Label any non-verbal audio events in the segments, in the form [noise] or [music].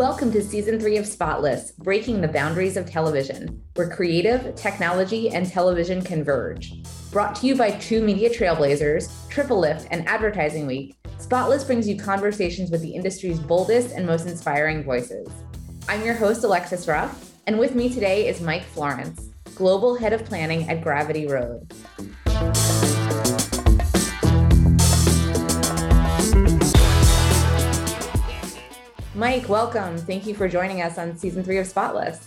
Welcome to season three of Spotless, breaking the boundaries of television, where creative, technology, and television converge. Brought to you by two media trailblazers, TripleLift, and Advertising Week, Spotless brings you conversations with the industry's boldest and most inspiring voices. I'm your host, Alexis Ruff, and with me today is Mike Florence, Global Head of Planning at Gravity Road. Mike, welcome. Thank you for joining us on season three of Spotless.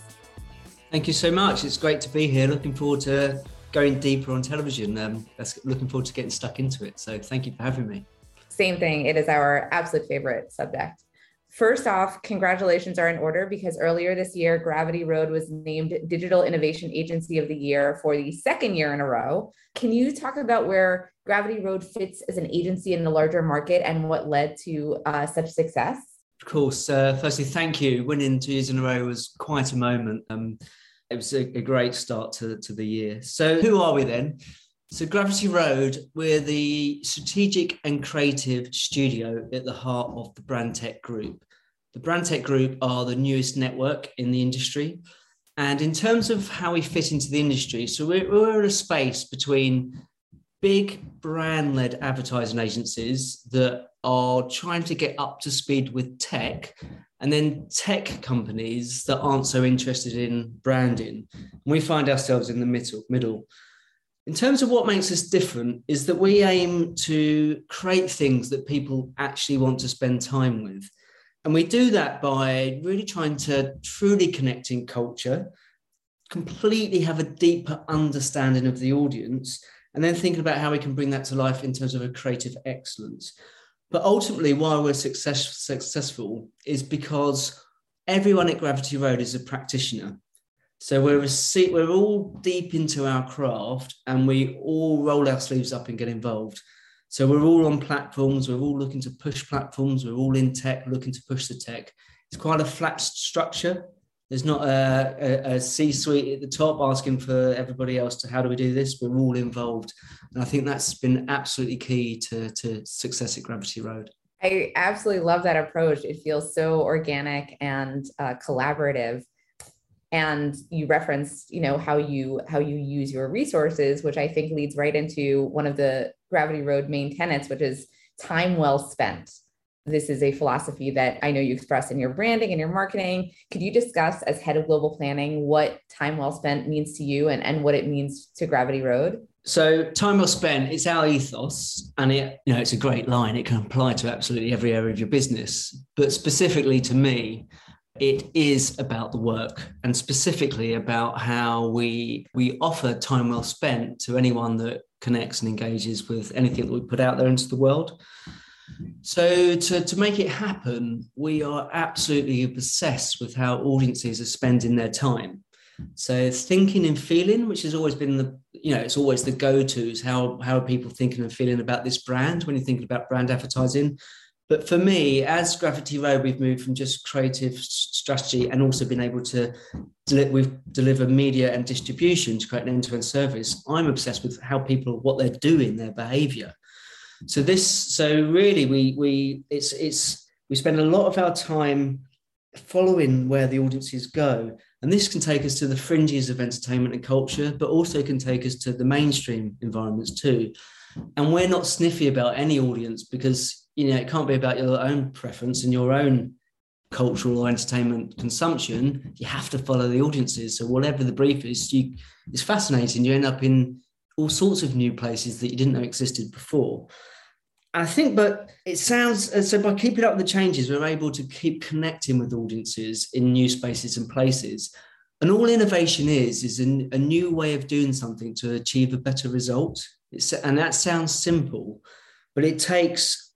Thank you so much. It's great to be here. Looking forward to going deeper on television. Um, looking forward to getting stuck into it. So thank you for having me. Same thing. It is our absolute favorite subject. First off, congratulations are in order because earlier this year, Gravity Road was named Digital Innovation Agency of the Year for the second year in a row. Can you talk about where Gravity Road fits as an agency in the larger market and what led to uh, such success? Of course. Uh, firstly, thank you. Winning two years in a row was quite a moment. Um, it was a, a, great start to, to the year. So, who are we then? So, Gravity Road, we're the strategic and creative studio at the heart of the Brandtech Group. The Brandtech Group are the newest network in the industry. And in terms of how we fit into the industry, so we're, we're a space between big brand led advertising agencies that are trying to get up to speed with tech and then tech companies that aren't so interested in branding. And we find ourselves in the middle, middle. In terms of what makes us different, is that we aim to create things that people actually want to spend time with. And we do that by really trying to truly connect in culture, completely have a deeper understanding of the audience, and then thinking about how we can bring that to life in terms of a creative excellence. But ultimately, why we're success, successful is because everyone at Gravity Road is a practitioner. So we're a, we're all deep into our craft, and we all roll our sleeves up and get involved. So we're all on platforms. We're all looking to push platforms. We're all in tech, looking to push the tech. It's quite a flat structure. There's not a, a, a C-suite at the top asking for everybody else to how do we do this. We're all involved, and I think that's been absolutely key to, to success at Gravity Road. I absolutely love that approach. It feels so organic and uh, collaborative. And you referenced, you know, how you how you use your resources, which I think leads right into one of the Gravity Road main tenets, which is time well spent this is a philosophy that I know you express in your branding and your marketing. Could you discuss, as head of global planning, what time well spent means to you and, and what it means to Gravity Road? So, time well spent, it's our ethos, and it, you know, it's a great line. It can apply to absolutely every area of your business. But specifically to me, it is about the work and specifically about how we we offer time well spent to anyone that connects and engages with anything that we put out there into the world. So to, to make it happen, we are absolutely obsessed with how audiences are spending their time. So thinking and feeling, which has always been the, you know, it's always the go-tos. How how are people thinking and feeling about this brand when you're thinking about brand advertising? But for me, as Gravity Road, we've moved from just creative strategy and also been able to deli- we've deliver media and distribution to create an end-to-end service. I'm obsessed with how people what they're doing, their behavior. So this, so really, we we it's it's we spend a lot of our time following where the audiences go, and this can take us to the fringes of entertainment and culture, but also can take us to the mainstream environments too. And we're not sniffy about any audience because you know it can't be about your own preference and your own cultural or entertainment consumption, you have to follow the audiences. So whatever the brief is, you it's fascinating. You end up in all sorts of new places that you didn't know existed before. I think, but it sounds uh, so by keeping up with the changes, we're able to keep connecting with audiences in new spaces and places. And all innovation is is a, a new way of doing something to achieve a better result. It's, and that sounds simple, but it takes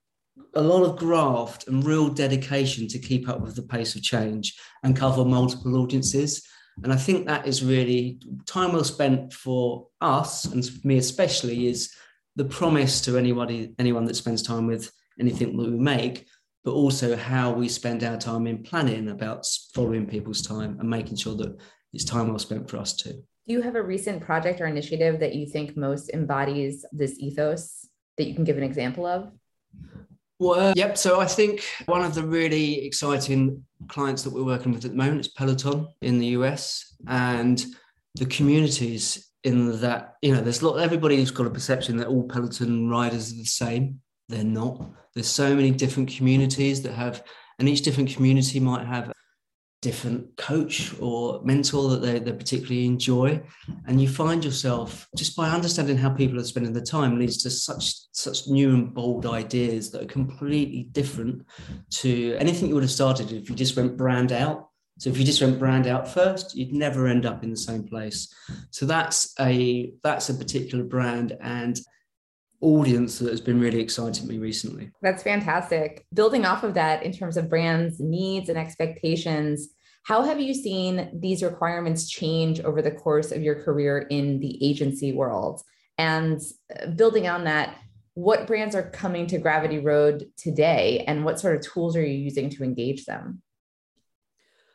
a lot of graft and real dedication to keep up with the pace of change and cover multiple audiences. And I think that is really time well spent for us, and me especially, is the promise to anybody, anyone that spends time with anything that we make, but also how we spend our time in planning about following people's time and making sure that it's time well spent for us too. Do you have a recent project or initiative that you think most embodies this ethos that you can give an example of? Well, uh, yep. So I think one of the really exciting clients that we're working with at the moment is Peloton in the US, and the communities in that you know there's a lot. Everybody's got a perception that all Peloton riders are the same. They're not. There's so many different communities that have, and each different community might have a different coach or mentor that they, they particularly enjoy and you find yourself just by understanding how people are spending the time leads to such such new and bold ideas that are completely different to anything you would have started if you just went brand out so if you just went brand out first you'd never end up in the same place so that's a that's a particular brand and audience that has been really exciting me recently. That's fantastic. Building off of that, in terms of brands' needs and expectations, how have you seen these requirements change over the course of your career in the agency world? And uh, building on that, what brands are coming to Gravity Road today, and what sort of tools are you using to engage them?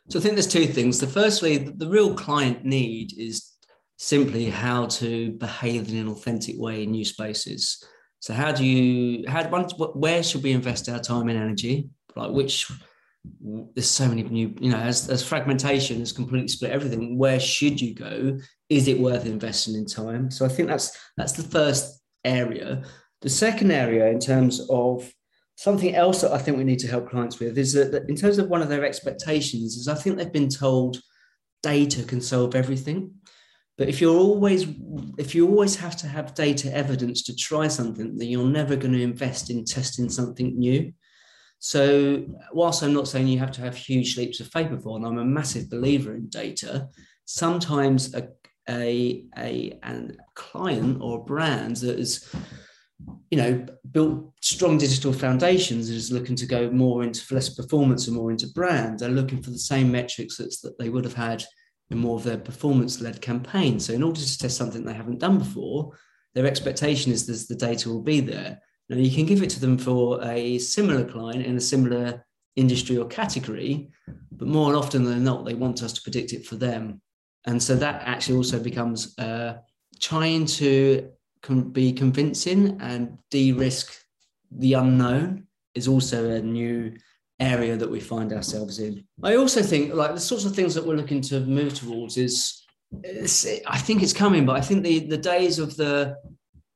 So I think there's two things. The firstly, the real client need is simply how to behave in an authentic way in new spaces. So how do you how where should we invest our time and energy? Like which there's so many new, you know, as, as fragmentation has completely split everything. Where should you go? Is it worth investing in time? So I think that's that's the first area. The second area, in terms of something else that I think we need to help clients with, is that, that in terms of one of their expectations, is I think they've been told data can solve everything. But if you're always if you always have to have data evidence to try something, then you're never going to invest in testing something new. So whilst I'm not saying you have to have huge leaps of faith before, and I'm a massive believer in data, sometimes a a, a, a client or a brand that is you know built strong digital foundations is looking to go more into less performance and more into brand they're looking for the same metrics that's, that they would have had in more of their performance led campaign. So, in order to test something they haven't done before, their expectation is that the data will be there. Now, you can give it to them for a similar client in a similar industry or category, but more often than not, they want us to predict it for them. And so that actually also becomes uh, trying to com- be convincing and de risk the unknown is also a new area that we find ourselves in. I also think like the sorts of things that we're looking to move towards is I think it's coming, but I think the the days of the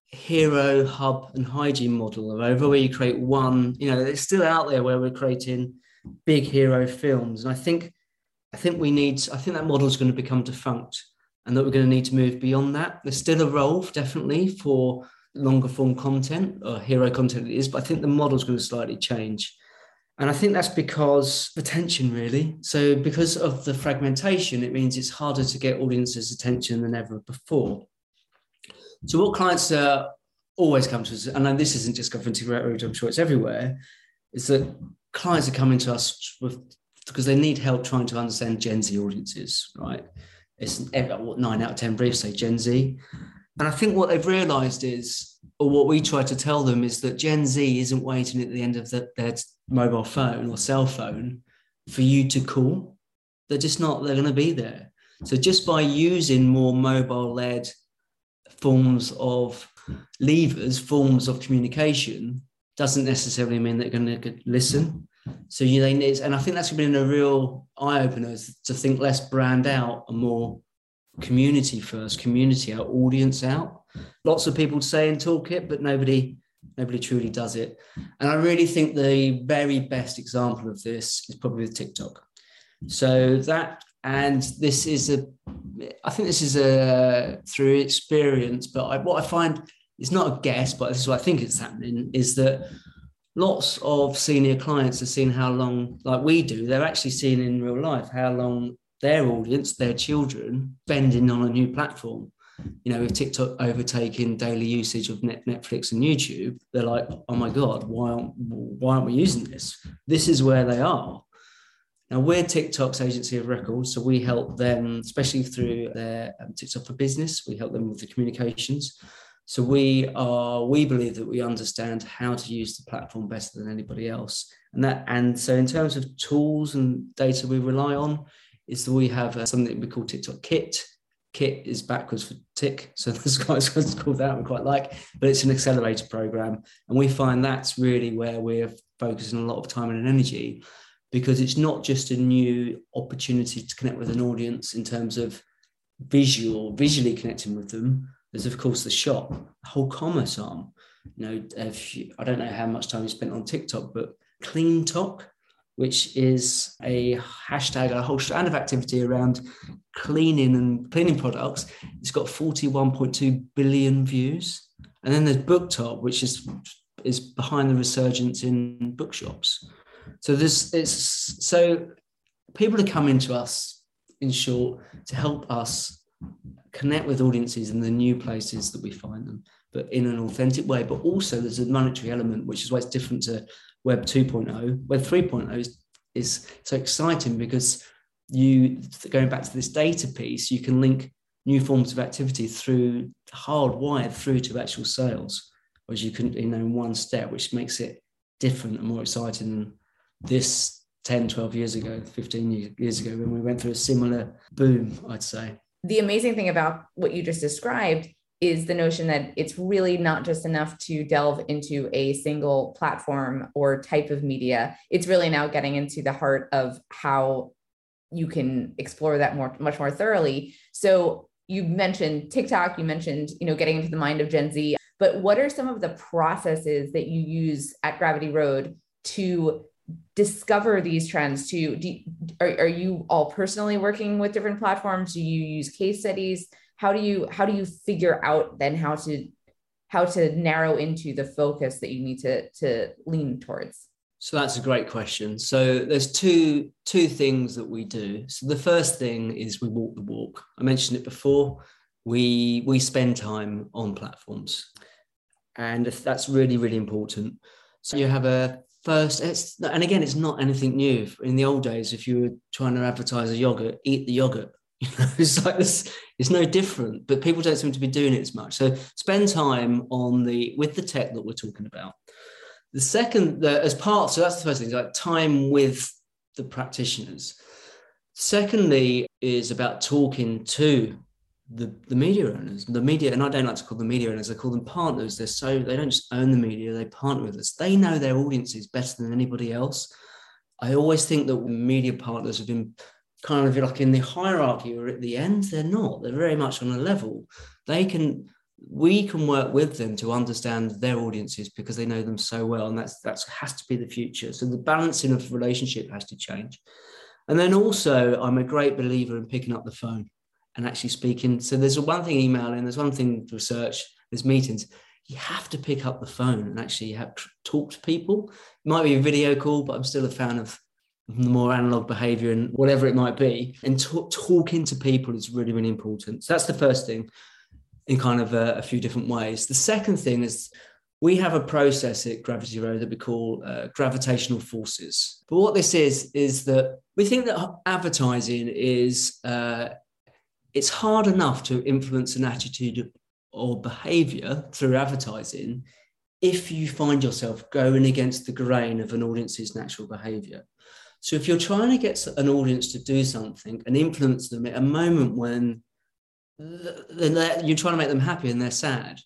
hero hub and hygiene model are over where you create one, you know, it's still out there where we're creating big hero films. And I think I think we need I think that model is going to become defunct and that we're going to need to move beyond that. There's still a role definitely for longer form content or hero content it is, but I think the model is going to slightly change. And I think that's because attention, really. So, because of the fragmentation, it means it's harder to get audiences' attention than ever before. So, what clients uh, always come to us, and this isn't just Gravity Road, I'm sure it's everywhere, is that clients are coming to us with because they need help trying to understand Gen Z audiences, right? It's what nine out of 10 briefs say Gen Z. And I think what they've realized is, or what we try to tell them is that Gen Z isn't waiting at the end of the, their mobile phone or cell phone for you to call. They're just not, they're going to be there. So just by using more mobile led forms of levers, forms of communication, doesn't necessarily mean they're going to listen. So you they need, and I think that's been a real eye opener to think less brand out and more community first, community our audience out. Lots of people say in toolkit, but nobody Nobody truly does it. And I really think the very best example of this is probably with TikTok. So that, and this is a, I think this is a through experience, but I, what I find it's not a guess, but this is what I think is happening is that lots of senior clients are seeing how long, like we do, they're actually seeing in real life how long their audience, their children, spending on a new platform you know, with TikTok overtaking daily usage of Netflix and YouTube, they're like, oh my God, why aren't, why aren't we using this? This is where they are. Now, we're TikTok's agency of record, so we help them, especially through their um, TikTok for business, we help them with the communications. So we are, we believe that we understand how to use the platform better than anybody else. And that, and so in terms of tools and data we rely on, is that we have uh, something we call TikTok Kit, Kit is backwards for tick. So this guy's called that we quite like, but it's an accelerator program. And we find that's really where we're focusing a lot of time and energy because it's not just a new opportunity to connect with an audience in terms of visual, visually connecting with them. There's of course the shop, the whole commerce arm. You know, if you, I don't know how much time you spent on TikTok, but CleanTok, which is a hashtag, a whole strand of activity around cleaning and cleaning products. It's got 41.2 billion views. And then there's BookTok, which is is behind the resurgence in bookshops. So this it's so people are coming to us in short to help us connect with audiences in the new places that we find them, but in an authentic way. But also there's a monetary element, which is why it's different to Web 2.0. Web 3.0 is, is so exciting because you going back to this data piece, you can link new forms of activity through hardwired through to actual sales, whereas you can, you know, in one step, which makes it different and more exciting than this 10, 12 years ago, 15 years ago, when we went through a similar boom, I'd say. The amazing thing about what you just described is the notion that it's really not just enough to delve into a single platform or type of media. It's really now getting into the heart of how you can explore that more much more thoroughly. So you mentioned TikTok, you mentioned, you know, getting into the mind of Gen Z, but what are some of the processes that you use at Gravity Road to discover these trends to do, are, are you all personally working with different platforms? Do you use case studies? How do you how do you figure out then how to how to narrow into the focus that you need to to lean towards? So that's a great question. So there's two two things that we do. So the first thing is we walk the walk. I mentioned it before. We we spend time on platforms. And that's really really important. So you have a first it's and again it's not anything new. In the old days if you were trying to advertise a yogurt eat the yogurt. [laughs] You know it's like this it's no different but people don't seem to be doing it as much. So spend time on the with the tech that we're talking about. The second the, as part so that's the first thing like time with the practitioners. Secondly is about talking to the, the media owners, the media, and I don't like to call them media owners, I call them partners. They're so they don't just own the media, they partner with us. They know their audiences better than anybody else. I always think that media partners have been kind of like in the hierarchy or at the end. They're not. They're very much on a level. They can we can work with them to understand their audiences because they know them so well. And that's that's has to be the future. So the balancing of relationship has to change. And then also I'm a great believer in picking up the phone and actually speaking. So there's one thing emailing, there's one thing research, there's meetings. You have to pick up the phone and actually have talk to people. It might be a video call, but I'm still a fan of the more analog behavior and whatever it might be. And talk, talking to people is really, really important. So that's the first thing in kind of a, a few different ways. The second thing is we have a process at Gravity Road that we call uh, gravitational forces. But what this is, is that we think that advertising is uh, it's hard enough to influence an attitude or behavior through advertising if you find yourself going against the grain of an audience's natural behavior. So if you're trying to get an audience to do something and influence them at a moment when uh, you're trying to make them happy and they're sad,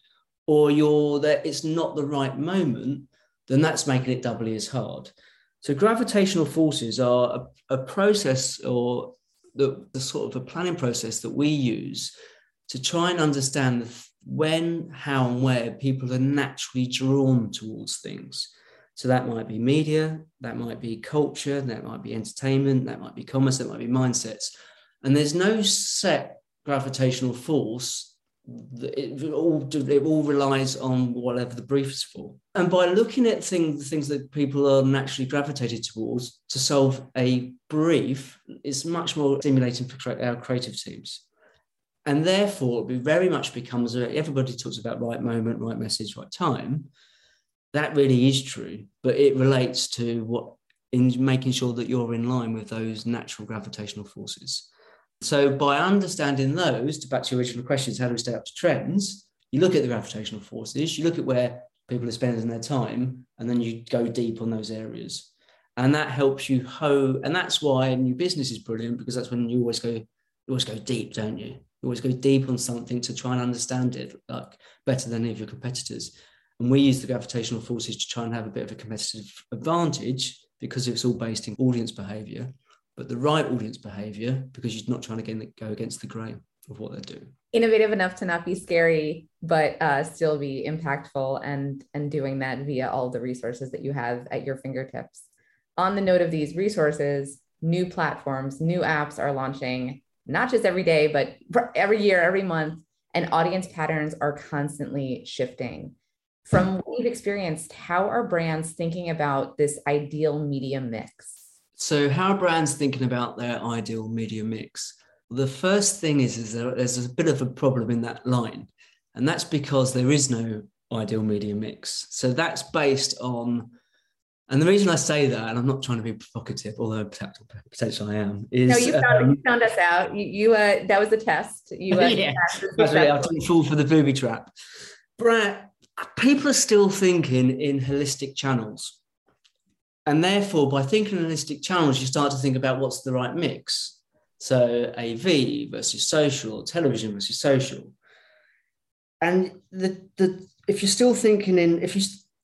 or you're that it's not the right moment, then that's making it doubly as hard. So gravitational forces are a, a process or the, the sort of a planning process that we use to try and understand when, how, and where people are naturally drawn towards things. So that might be media, that might be culture, that might be entertainment, that might be commerce, that might be mindsets. And there's no set gravitational force it all it all relies on whatever the brief is for. And by looking at things, things that people are naturally gravitated towards to solve a brief, is much more stimulating for our creative teams. And therefore, it very much becomes everybody talks about right moment, right message, right time. That really is true, but it relates to what in making sure that you're in line with those natural gravitational forces. So by understanding those, to back to your original questions, how do we stay up to trends? You look at the gravitational forces, you look at where people are spending their time, and then you go deep on those areas. And that helps you hoe, and that's why a new business is brilliant because that's when you always go, you always go deep, don't you? You always go deep on something to try and understand it like better than any of your competitors. And we use the gravitational forces to try and have a bit of a competitive advantage because it's all based in audience behavior, but the right audience behavior because you're not trying to go against the grain of what they're doing. Innovative enough to not be scary, but uh, still be impactful and and doing that via all the resources that you have at your fingertips. On the note of these resources, new platforms, new apps are launching not just every day, but every year, every month, and audience patterns are constantly shifting. From what you've experienced, how are brands thinking about this ideal media mix? So, how are brands thinking about their ideal media mix? The first thing is, is there, there's a bit of a problem in that line, and that's because there is no ideal media mix. So that's based on, and the reason I say that, and I'm not trying to be provocative, although potentially I am, is no, you found, um, you found us out. You, you uh, that was a test. You, [laughs] uh, yeah, I didn't fall for the booby trap. Brad, people are still thinking in holistic channels. And therefore, by thinking in holistic channels, you start to think about what's the right mix. So AV versus social, television versus social. And the, the if you're still thinking in if you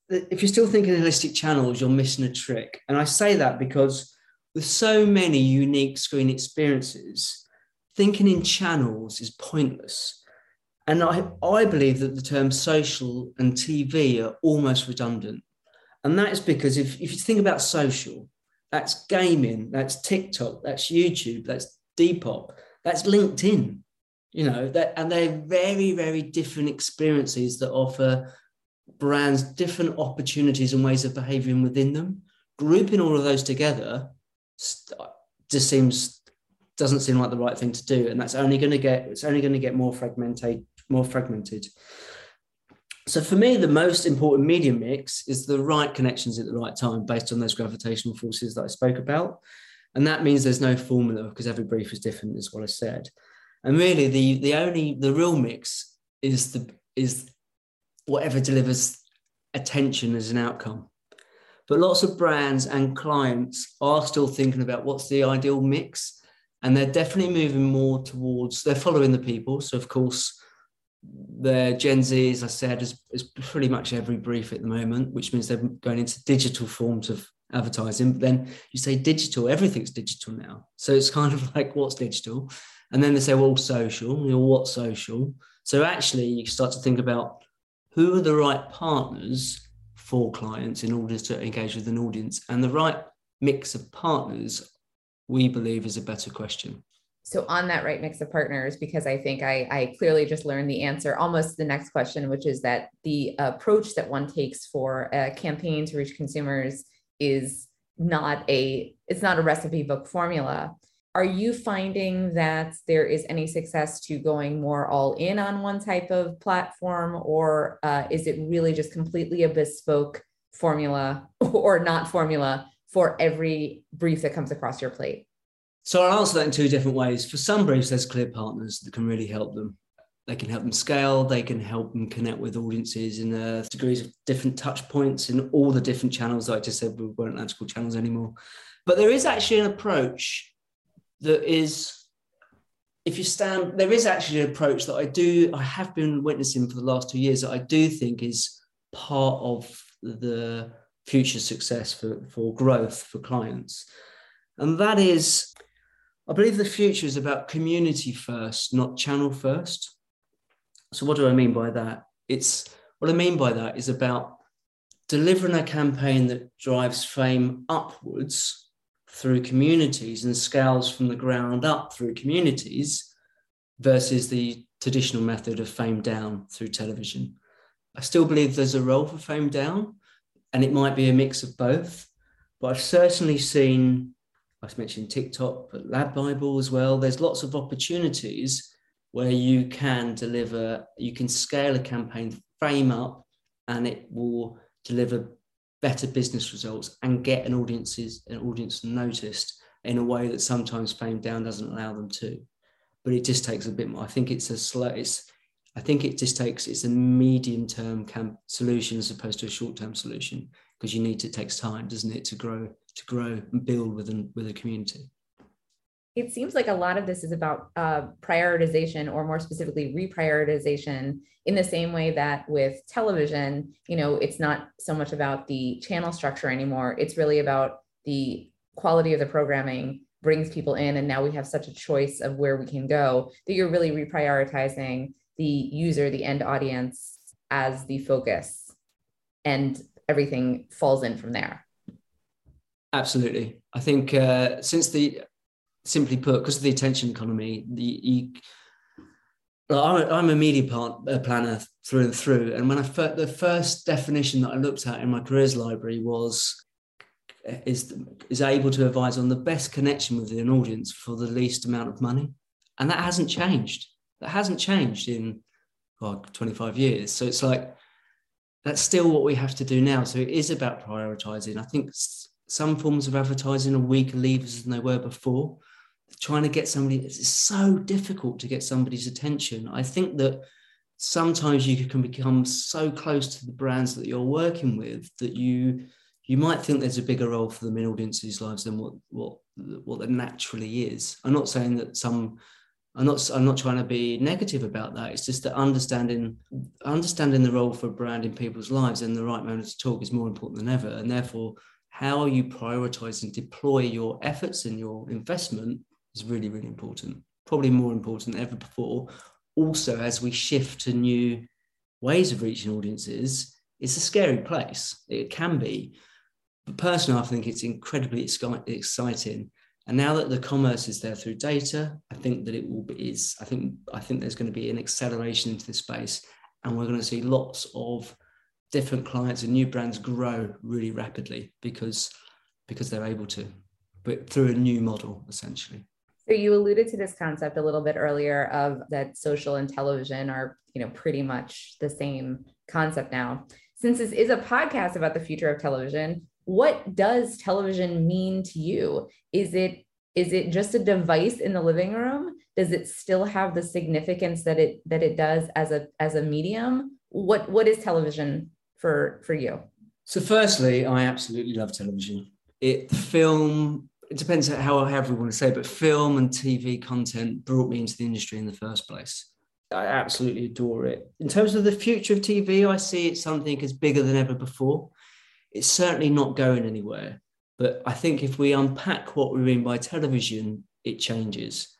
if you're still thinking in holistic channels, you're missing a trick. And I say that because with so many unique screen experiences, thinking in channels is pointless and I, I believe that the terms social and TV are almost redundant. And that is because if, if you think about social, that's gaming, that's TikTok, that's YouTube, that's Depop, that's LinkedIn, you know, that, and they're very, very different experiences that offer brands different opportunities and ways of behaving within them. Grouping all of those together just seems doesn't seem like the right thing to do and that's only going to get it's only going to get more fragmented more fragmented. So for me, the most important media mix is the right connections at the right time based on those gravitational forces that I spoke about. And that means there's no formula because every brief is different, is what I said. And really the the only the real mix is the is whatever delivers attention as an outcome. But lots of brands and clients are still thinking about what's the ideal mix. And they're definitely moving more towards, they're following the people. So, of course, the Gen Z, as I said, is, is pretty much every brief at the moment, which means they're going into digital forms of advertising. But then you say digital, everything's digital now. So it's kind of [laughs] like, what's digital? And then they say, well, social, you know, what social? So actually, you start to think about who are the right partners for clients in order to engage with an audience. And the right mix of partners, we believe, is a better question so on that right mix of partners because i think I, I clearly just learned the answer almost the next question which is that the approach that one takes for a campaign to reach consumers is not a it's not a recipe book formula. Are you finding that there is any success to going more all in on one type of platform or uh, is it really just completely a bespoke formula [laughs] or not formula for every brief that comes across your plate so I'll answer that in two different ways. For some briefs, there's clear partners that can really help them. They can help them scale. They can help them connect with audiences in uh, degrees of different touch points in all the different channels. Like I just said, we weren't allowed to call channels anymore. But there is actually an approach that is, if you stand, there is actually an approach that I do, I have been witnessing for the last two years that I do think is part of the future success for, for growth for clients. And that is I believe the future is about community first, not channel first. So, what do I mean by that? It's what I mean by that is about delivering a campaign that drives fame upwards through communities and scales from the ground up through communities versus the traditional method of fame down through television. I still believe there's a role for fame down, and it might be a mix of both. But I've certainly seen I mentioned TikTok, but LADbible as well. There's lots of opportunities where you can deliver, you can scale a campaign, frame up, and it will deliver better business results and get an audiences an audience noticed in a way that sometimes fame down doesn't allow them to. But it just takes a bit more. I think it's a slow. It's I think it just takes it's a medium term camp solution as opposed to a short term solution because you need to, it takes time, doesn't it, to grow to grow and build within with a community. it seems like a lot of this is about uh, prioritization or more specifically reprioritization in the same way that with television you know it's not so much about the channel structure anymore it's really about the quality of the programming brings people in and now we have such a choice of where we can go that you're really reprioritizing the user the end audience as the focus and everything falls in from there absolutely i think uh, since the simply put, because of the attention economy, the you, I'm, a, I'm a media part, a planner through and through. And when I fir- the first definition that I looked at in my careers library was is is able to advise on the best connection with an audience for the least amount of money, and that hasn't changed. That hasn't changed in well, 25 years. So it's like that's still what we have to do now. So it is about prioritizing. I think some forms of advertising are weaker levers than they were before. Trying to get somebody it's so difficult to get somebody's attention. I think that sometimes you can become so close to the brands that you're working with that you you might think there's a bigger role for them in audiences lives than what what what there naturally is. I'm not saying that some i'm not i'm not trying to be negative about that. It's just that understanding understanding the role for a brand in people's lives and the right moment to talk is more important than ever. And therefore how you prioritize and deploy your efforts and your investment is really, really important. Probably more important than ever before. Also, as we shift to new ways of reaching audiences, it's a scary place. It can be. But personally, I think it's incredibly exciting. And now that the commerce is there through data, I think that it will be is I think I think there's going to be an acceleration into this space, and we're going to see lots of different clients and new brands grow really rapidly because because they're able to, but through a new model essentially. So you alluded to this concept a little bit earlier of that social and television are, you know, pretty much the same concept now. Since this is a podcast about the future of television, what does television mean to you? Is it is it just a device in the living room? Does it still have the significance that it that it does as a as a medium? What what is television for for you? So firstly, I absolutely love television. It film it depends how however we want to say, it, but film and TV content brought me into the industry in the first place. I absolutely adore it. In terms of the future of TV, I see it something as bigger than ever before. It's certainly not going anywhere. But I think if we unpack what we mean by television, it changes.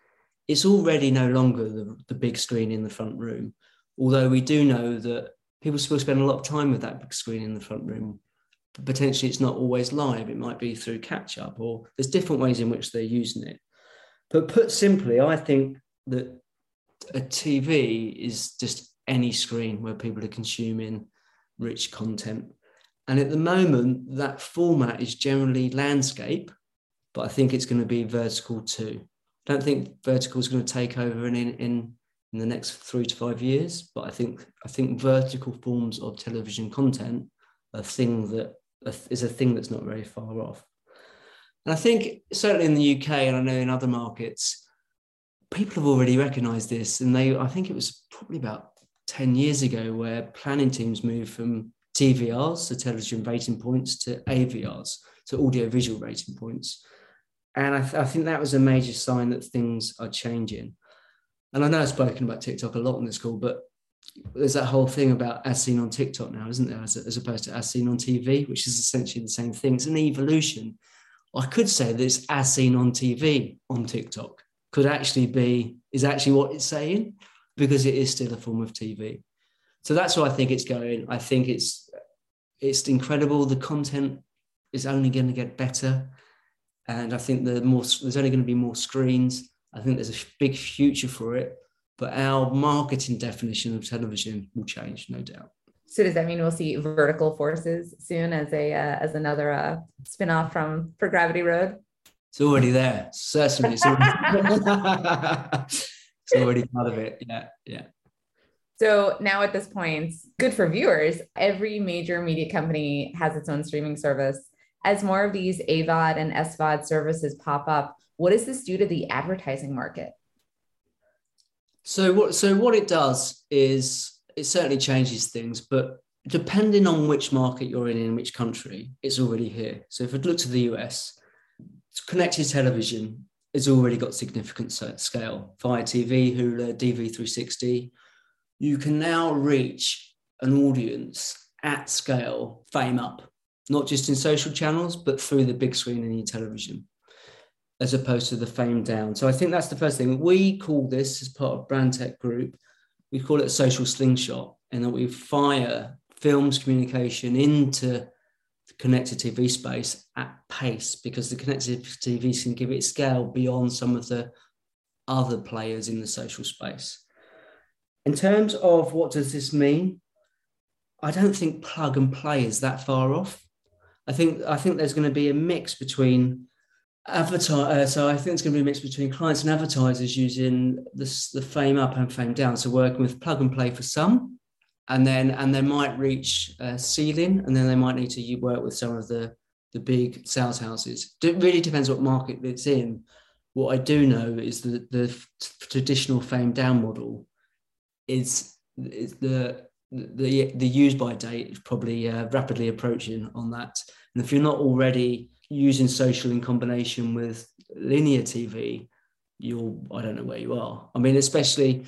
It's already no longer the, the big screen in the front room, although we do know that people still spend a lot of time with that big screen in the front room. Potentially it's not always live it might be through catch up or there's different ways in which they're using it. But put simply i think that a tv is just any screen where people are consuming rich content. And at the moment that format is generally landscape but i think it's going to be vertical too. I don't think vertical is going to take over in, in in the next three to five years but i think i think vertical forms of television content are things that is a thing that's not very far off. And I think certainly in the UK, and I know in other markets, people have already recognised this. And they, I think it was probably about 10 years ago where planning teams moved from TVRs, so television rating points, to AVRs, so audio visual rating points. And I, th- I, think that was a major sign that things are changing. And I know I've spoken about TikTok a lot on this call, but there's that whole thing about as seen on TikTok now, isn't there? As, as opposed to as seen on TV, which is essentially the same thing. It's an evolution. I could say that it's as seen on TV on TikTok could actually be is actually what it's saying because it is still a form of TV. So that's where I think it's going. I think it's it's incredible. The content is only going to get better, and I think the more there's only going to be more screens. I think there's a big future for it but our marketing definition of television will change, no doubt. So does that mean we'll see vertical forces soon as a uh, as another uh, spinoff from for Gravity Road? It's already there. Certainly, it's already, [laughs] it's already part of it. Yeah, yeah. So now at this point, good for viewers. Every major media company has its own streaming service. As more of these AVOD and SVOD services pop up, what does this do to the advertising market? So what so what it does is it certainly changes things, but depending on which market you're in in which country, it's already here. So if I look to the US, connected television has already got significant scale. Via TV, Hulu, DV360, you can now reach an audience at scale, fame up, not just in social channels, but through the big screen in your television, as opposed to the fame down. So I think that's the first thing. We call this as part of Brandtech Group, we call it social slingshot, and that we fire films communication into the connected TV space at pace because the connected TV can give it scale beyond some of the other players in the social space. In terms of what does this mean, I don't think plug and play is that far off. I think I think there's going to be a mix between advertise. Uh, so I think it's going to be a mix between clients and advertisers using this, the fame up and fame down. So working with plug and play for some, and then and they might reach a ceiling, and then they might need to work with some of the the big sales houses. It really depends what market it's in. What I do know is that the traditional fame down model is, is the the the use by date is probably uh, rapidly approaching on that. And if you're not already using social in combination with linear TV, you'll I don't know where you are. I mean, especially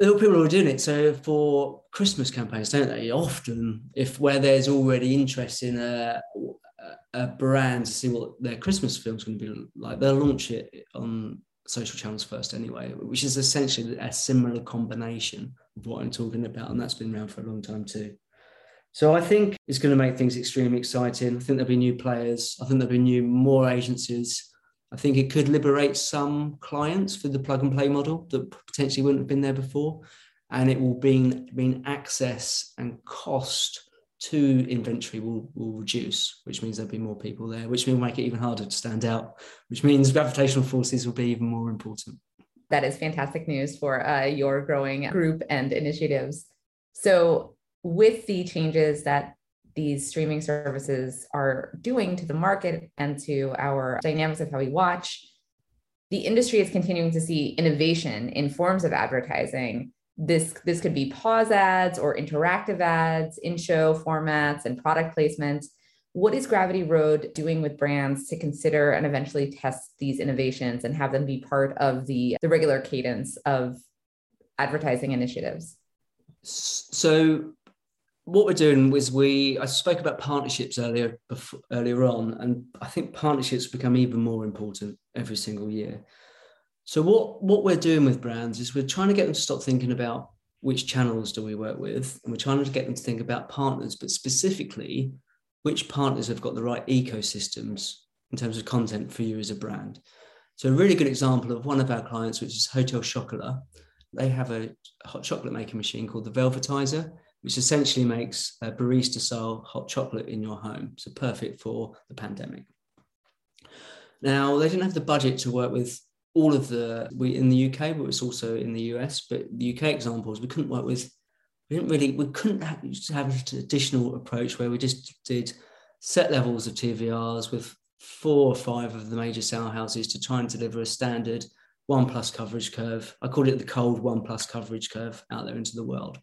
people are doing it. So for Christmas campaigns, don't they? Often, if where there's already interest in a a brand to see what their Christmas film's going to be like, they'll launch it on social channels first anyway, which is essentially a similar combination of what I'm talking about. And that's been around for a long time too. So I think it's going to make things extremely exciting. I think there'll be new players. I think there'll be new, more agencies. I think it could liberate some clients for the plug and play model that potentially wouldn't have been there before. And it will mean, mean access and cost to inventory will, will reduce, which means there'll be more people there, which will make it even harder to stand out, which means gravitational forces will be even more important. That is fantastic news for uh, your growing group and initiatives. So, with the changes that these streaming services are doing to the market and to our dynamics of how we watch, the industry is continuing to see innovation in forms of advertising. This this could be pause ads or interactive ads in show formats and product placements. What is gravity road doing with brands to consider and eventually test these innovations and have them be part of the the regular cadence of advertising initiatives? So what we're doing is we i spoke about partnerships earlier before, earlier on and i think partnerships become even more important every single year so what what we're doing with brands is we're trying to get them to stop thinking about which channels do we work with, and we're trying to get them to think about partners, but specifically which partners have got the right ecosystems in terms of content for you as a brand. So a really good example of one of our clients, which is Hotel Chocolat, they have a hot chocolate making machine called the Velvetiser, which essentially makes a barista style hot chocolate in your home. So perfect for the pandemic. Now, they didn't have the budget to work with all of the we in the UK, but it's also in the US. But the UK examples we couldn't work with. We didn't really. We couldn't have, have a traditional approach where we just did set levels of TVRs with four or five of the major sound houses to try and deliver a standard one plus coverage curve. I called it the cold one plus coverage curve out there into the world.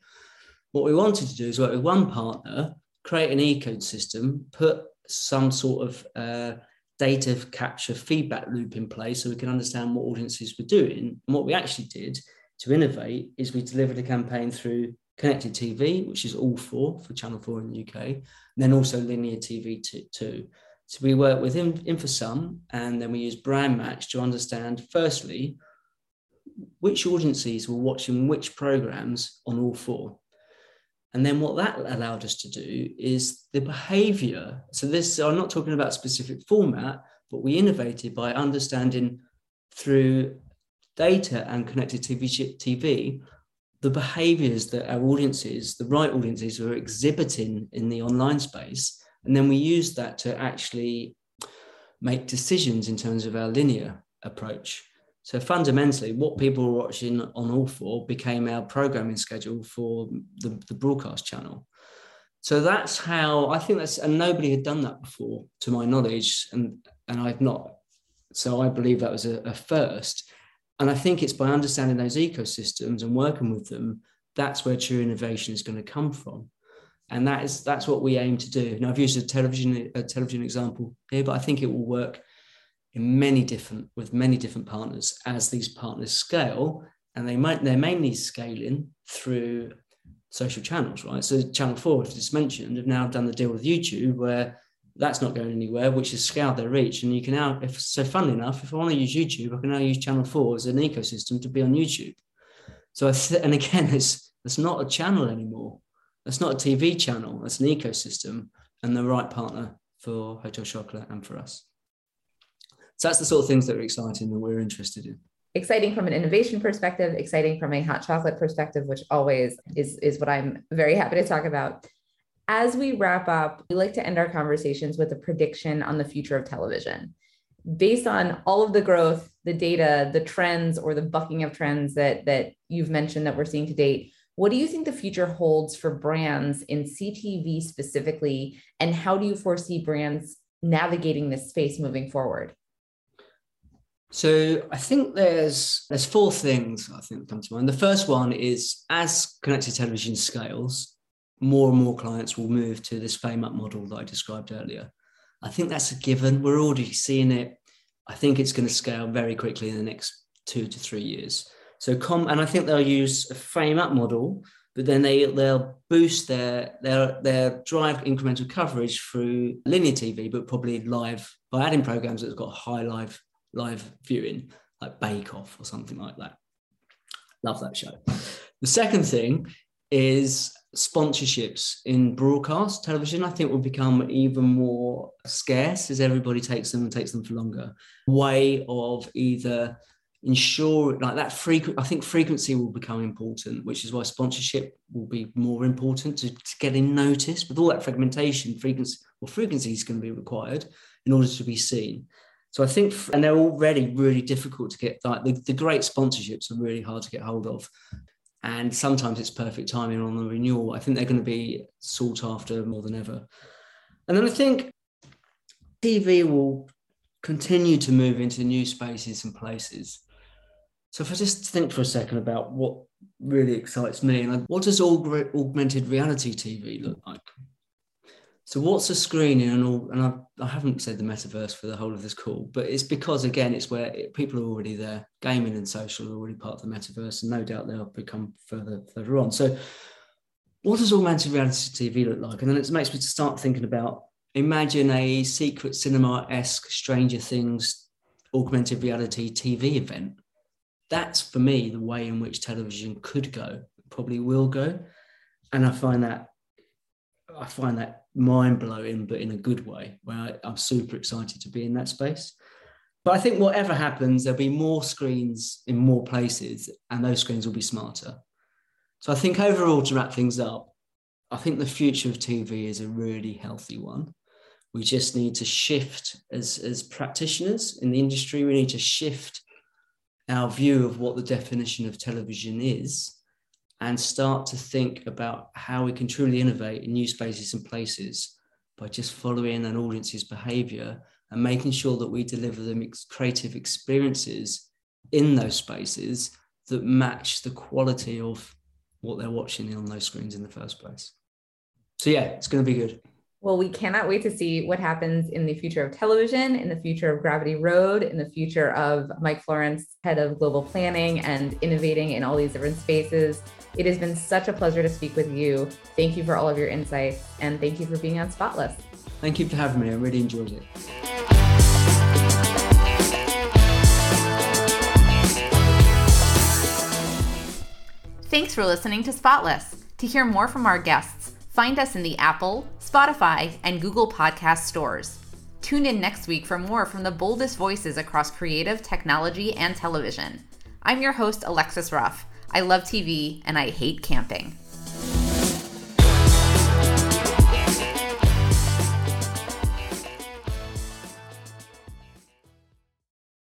What we wanted to do is work with one partner, create an ecosystem, put some sort of uh, data capture feedback loop in place so we can understand what audiences were doing. And what we actually did to innovate is we delivered a campaign through connected TV, which is All 4 for Channel 4 in the UK, and then also linear TV too. So we work with InfoSum and then we use Brand Match to understand, firstly, which audiences were watching which programs on All 4. And then what that allowed us to do is the behavior. So this, I'm not talking about specific format, but we innovated by understanding through data and connected TV, TV the behaviors that our audiences, the right audiences, were exhibiting in the online space. And then we used that to actually make decisions in terms of our linear approach. So fundamentally, what people were watching on All 4 became our programming schedule for the, the broadcast channel. So that's how I think that's, and nobody had done that before, to my knowledge, and and I've not. So I believe that was a, a first. And I think it's by understanding those ecosystems and working with them, that's where true innovation is going to come from. And that is that's what we aim to do. Now I've used a television a television example here, but I think it will work in many different with many different partners as these partners scale. And they might they're mainly scaling through social channels right? So channel 4 as just mentioned have now done the deal with youtube where that's not going anywhere which has scaled their reach. And you can now if so funnily enough if i want to use youtube i can now use channel 4 as an ecosystem to be on youtube. So th- and again [laughs] it's it's not a channel anymore. It's not a tv channel. It's an ecosystem and the right partner for hotel chocolat and for us so that's the sort of things that are exciting that we're interested in. Exciting from an innovation perspective, exciting from a hot chocolate perspective, which always is, is what I'm very happy to talk about. As we wrap up, we like to end our conversations with a prediction on the future of television. Based on all of the growth, the data, the trends, or the bucking of trends that, that you've mentioned that we're seeing to date, what do you think the future holds for brands in CTV specifically? And how do you foresee brands navigating this space moving forward? So I think there's there's four things I think come to mind. The first one is as connected television scales, more and more clients will move to this fame up model that I described earlier. I think that's a given. We're already seeing it. I think it's going to scale very quickly in the next two to three years. So com and I think they'll use a fame up model, but then they they'll boost their their their drive incremental coverage through linear TV, but probably live by adding programs that's got high live live viewing, like Bake Off or something like that. Love that show. The second thing is sponsorships in broadcast television, I think will become even more scarce as everybody takes them and takes them for longer. Way of either ensure like that frequent, I think frequency will become important, which is why sponsorship will be more important to, to getting noticed. With all that fragmentation, frequency well, frequency is going to be required in order to be seen. So I think, and they're already really difficult to get. Like the, the great sponsorships are really hard to get hold of, and sometimes it's perfect timing on the renewal. I think they're going to be sought after more than ever. And then I think TV will continue to move into new spaces and places. So if I just think for a second about what really excites me, and what does augmented reality TV look like? So what's a screening and all? And I, I haven't said the metaverse for the whole of this call, but it's because again, it's where it, people are already there. Gaming and social are already part of the metaverse, and no doubt they'll become further further on. So, what does augmented reality TV look like? And then it makes me to start thinking about imagine a secret cinema esque Stranger Things augmented reality TV event. That's for me the way in which television could go, probably will go, and I find that I find that mind blowing, but in a good way, where I, am super excited to be in that space. But I think whatever happens, there'll be more screens in more places, and those screens will be smarter. So I think overall, to wrap things up, I think the future of TV is a really healthy one. We just need to shift as, as practitioners in the industry, we need to shift our view of what the definition of television is and start to think about how we can truly innovate in new spaces and places by just following an audience's behavior and making sure that we deliver them creative experiences in those spaces that match the quality of what they're watching on those screens in the first place. So, yeah, it's going to be good. Well, we cannot wait to see what happens in the future of television, in the future of Gravity Road, in the future of Mike Florence, head of global planning and innovating in all these different spaces. It has been such a pleasure to speak with you. Thank you for all of your insights and thank you for being on Spotless. Thank you for having me. I really enjoyed it. Thanks for listening to Spotless. To hear more from our guests, find us in the Apple, Spotify, and Google Podcast stores. Tune in next week for more from the boldest voices across creative, technology, and television. I'm your host, Alexis Ruff. I love TV and I hate camping.